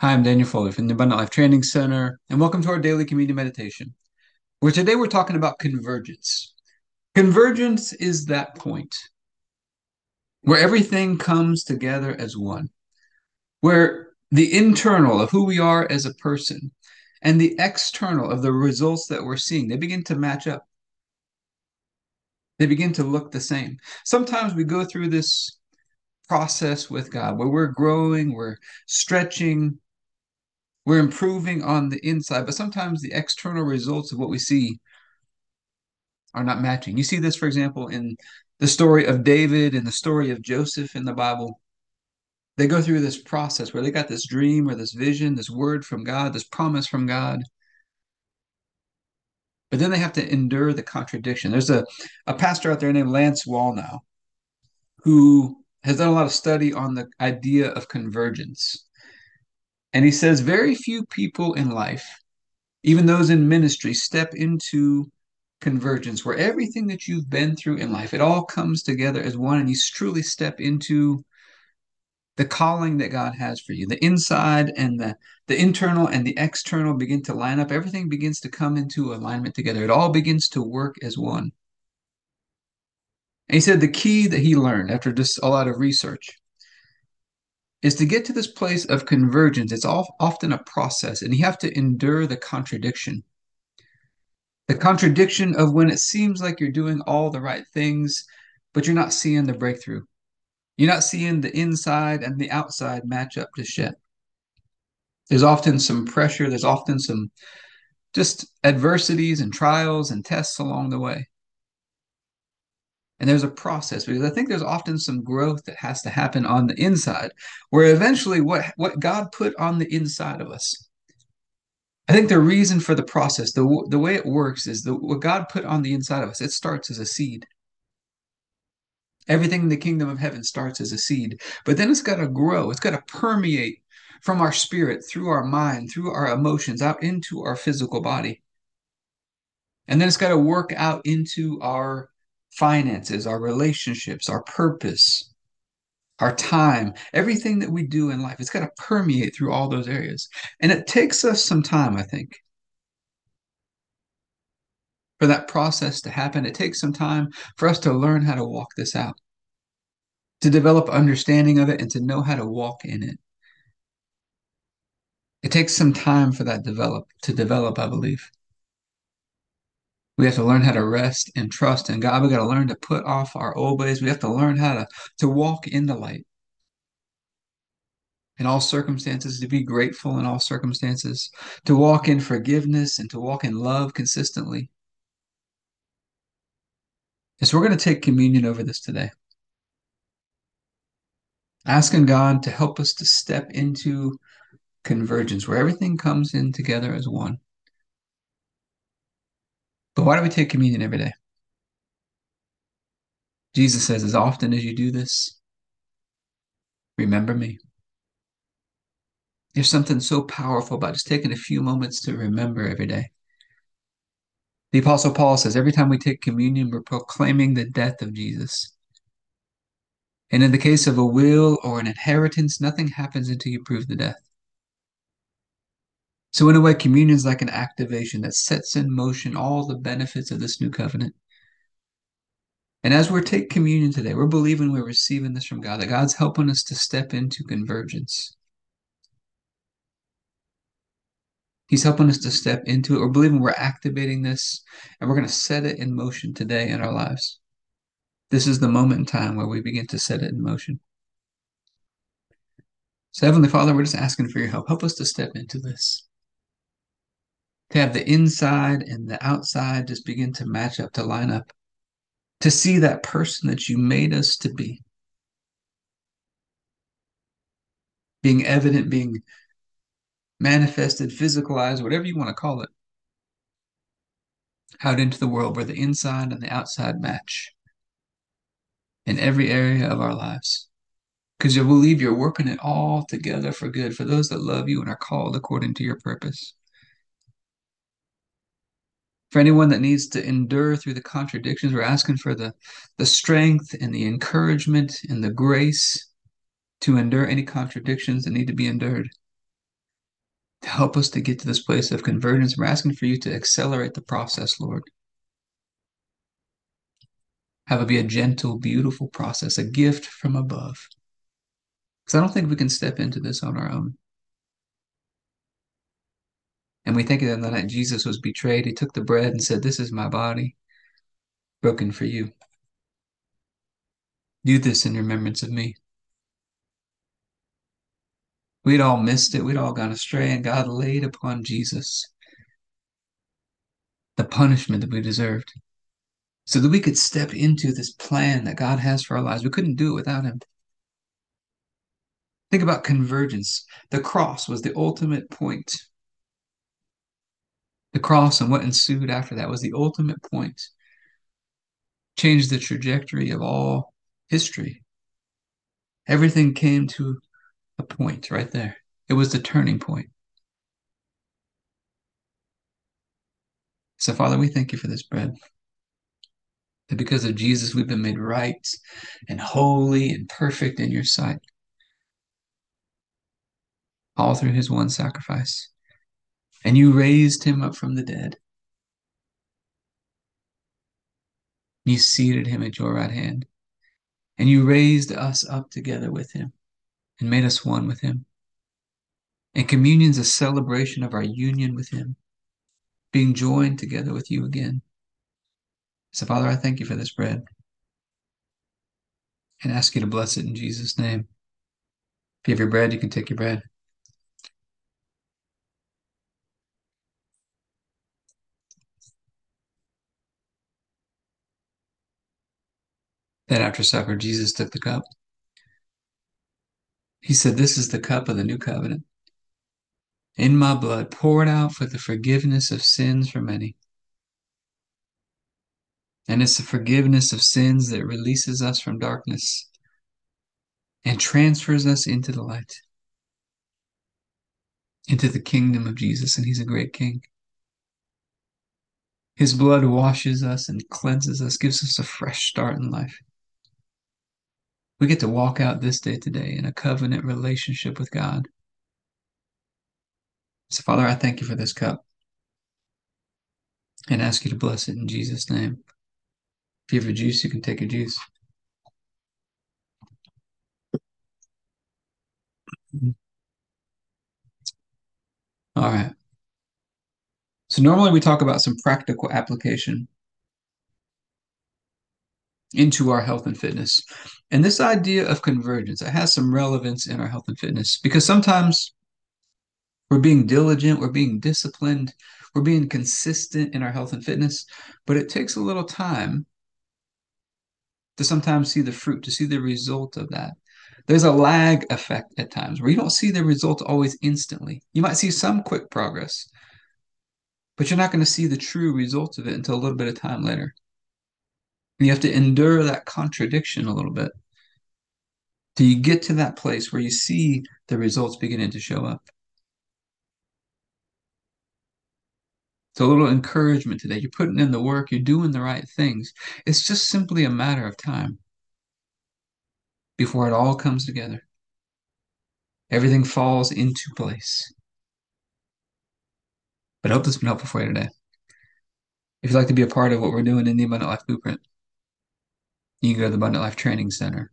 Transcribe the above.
Hi, I'm Daniel Foley from the Abundant Life Training Center, and welcome to our daily community meditation, where today we're talking about convergence. Convergence is that point where everything comes together as one, where the internal of who we are as a person and the external of the results that we're seeing, they begin to match up. They begin to look the same. Sometimes we go through this process with God where we're growing, we're stretching, we're improving on the inside, but sometimes the external results of what we see are not matching. You see this, for example, in the story of David and the story of Joseph in the Bible. They go through this process where they got this dream or this vision, this word from God, this promise from God. But then they have to endure the contradiction. There's a, a pastor out there named Lance Wallnau who has done a lot of study on the idea of convergence. And he says very few people in life, even those in ministry, step into convergence where everything that you've been through in life, it all comes together as one and you truly step into the calling that God has for you. The inside and the, the internal and the external begin to line up. Everything begins to come into alignment together. It all begins to work as one. And he said the key that he learned after just a lot of research is to get to this place of convergence. It's all, often a process, and you have to endure the contradiction. The contradiction of when it seems like you're doing all the right things, but you're not seeing the breakthrough. You're not seeing the inside and the outside match up just yet. There's often some pressure, there's often some just adversities and trials and tests along the way. And there's a process because I think there's often some growth that has to happen on the inside, where eventually what, what God put on the inside of us. I think the reason for the process, the, the way it works is that what God put on the inside of us, it starts as a seed. Everything in the kingdom of heaven starts as a seed, but then it's got to grow. It's got to permeate from our spirit, through our mind, through our emotions, out into our physical body. And then it's got to work out into our finances, our relationships, our purpose, our time, everything that we do in life. It's got to permeate through all those areas. And it takes us some time, I think, for that process to happen. It takes some time for us to learn how to walk this out, to develop understanding of it, and to know how to walk in it. It takes some time for that develop to develop, I believe. We have to learn how to rest and trust in God. We got to learn to put off our old ways. We have to learn how to, to walk in the light in all circumstances, to be grateful in all circumstances, to walk in forgiveness and to walk in love consistently. And so we're going to take communion over this today. Asking God to help us to step into convergence where everything comes in together as one. But why do we take communion every day? Jesus says, as often as you do this, remember me. There's something so powerful about just taking a few moments to remember every day. The Apostle Paul says, every time we take communion, we're proclaiming the death of Jesus. And in the case of a will or an inheritance, nothing happens until you prove the death. So, in a way, communion is like an activation that sets in motion all the benefits of this new covenant. And as we take communion today, we're believing we're receiving this from God, that God's helping us to step into convergence. He's helping us to step into it. We're believing we're activating this and we're going to set it in motion today in our lives. This is the moment in time where we begin to set it in motion. So, Heavenly Father, we're just asking for your help. Help us to step into this to have the inside and the outside just begin to match up, to line up, to see that person that you made us to be. Being evident, being manifested, physicalized, whatever you want to call it, out into the world where the inside and the outside match in every area of our lives. Because you believe you're working it all together for good for those that love you and are called according to your purpose for anyone that needs to endure through the contradictions, we're asking for the, the strength and the encouragement and the grace to endure any contradictions that need to be endured. to help us to get to this place of convergence. We're asking for you to accelerate the process, Lord. Have it be a gentle, beautiful process, a gift from above. Because I don't think we can step into this on our own. And we think of them the night Jesus was betrayed, he took the bread and said, This is my body, broken for you. Do this in remembrance of me. We'd all missed it. We'd all gone astray, and God laid upon Jesus the punishment that we deserved so that we could step into this plan that God has for our lives. We couldn't do it without Him. Think about convergence. The cross was the ultimate point. The cross and what ensued after that was the ultimate point. Changed the trajectory of all history. Everything came to a point right there. It was the turning point. So, Father, we thank you for this bread. That because of Jesus, we've been made right and holy and perfect in your sight. All through his one sacrifice. And you raised him up from the dead. You seated him at your right hand. And you raised us up together with him and made us one with him. And communion is a celebration of our union with him, being joined together with you again. So, Father, I thank you for this bread and ask you to bless it in Jesus' name. If you have your bread, you can take your bread. Then after supper, Jesus took the cup. He said, This is the cup of the new covenant in my blood, poured out for the forgiveness of sins for many. And it's the forgiveness of sins that releases us from darkness and transfers us into the light, into the kingdom of Jesus. And He's a great King. His blood washes us and cleanses us, gives us a fresh start in life. We get to walk out this day today in a covenant relationship with God. So, Father, I thank you for this cup and ask you to bless it in Jesus' name. If you have a juice, you can take a juice. All right. So, normally we talk about some practical application into our health and fitness. And this idea of convergence, it has some relevance in our health and fitness because sometimes we're being diligent, we're being disciplined, we're being consistent in our health and fitness, but it takes a little time to sometimes see the fruit, to see the result of that. There's a lag effect at times where you don't see the results always instantly. You might see some quick progress, but you're not going to see the true results of it until a little bit of time later. And you have to endure that contradiction a little bit till you get to that place where you see the results beginning to show up. It's a little encouragement today. You're putting in the work, you're doing the right things. It's just simply a matter of time before it all comes together. Everything falls into place. But I hope this has been helpful for you today. If you'd like to be a part of what we're doing in the Abundant Life Blueprint, you can go to the Abundant Life Training Center.com.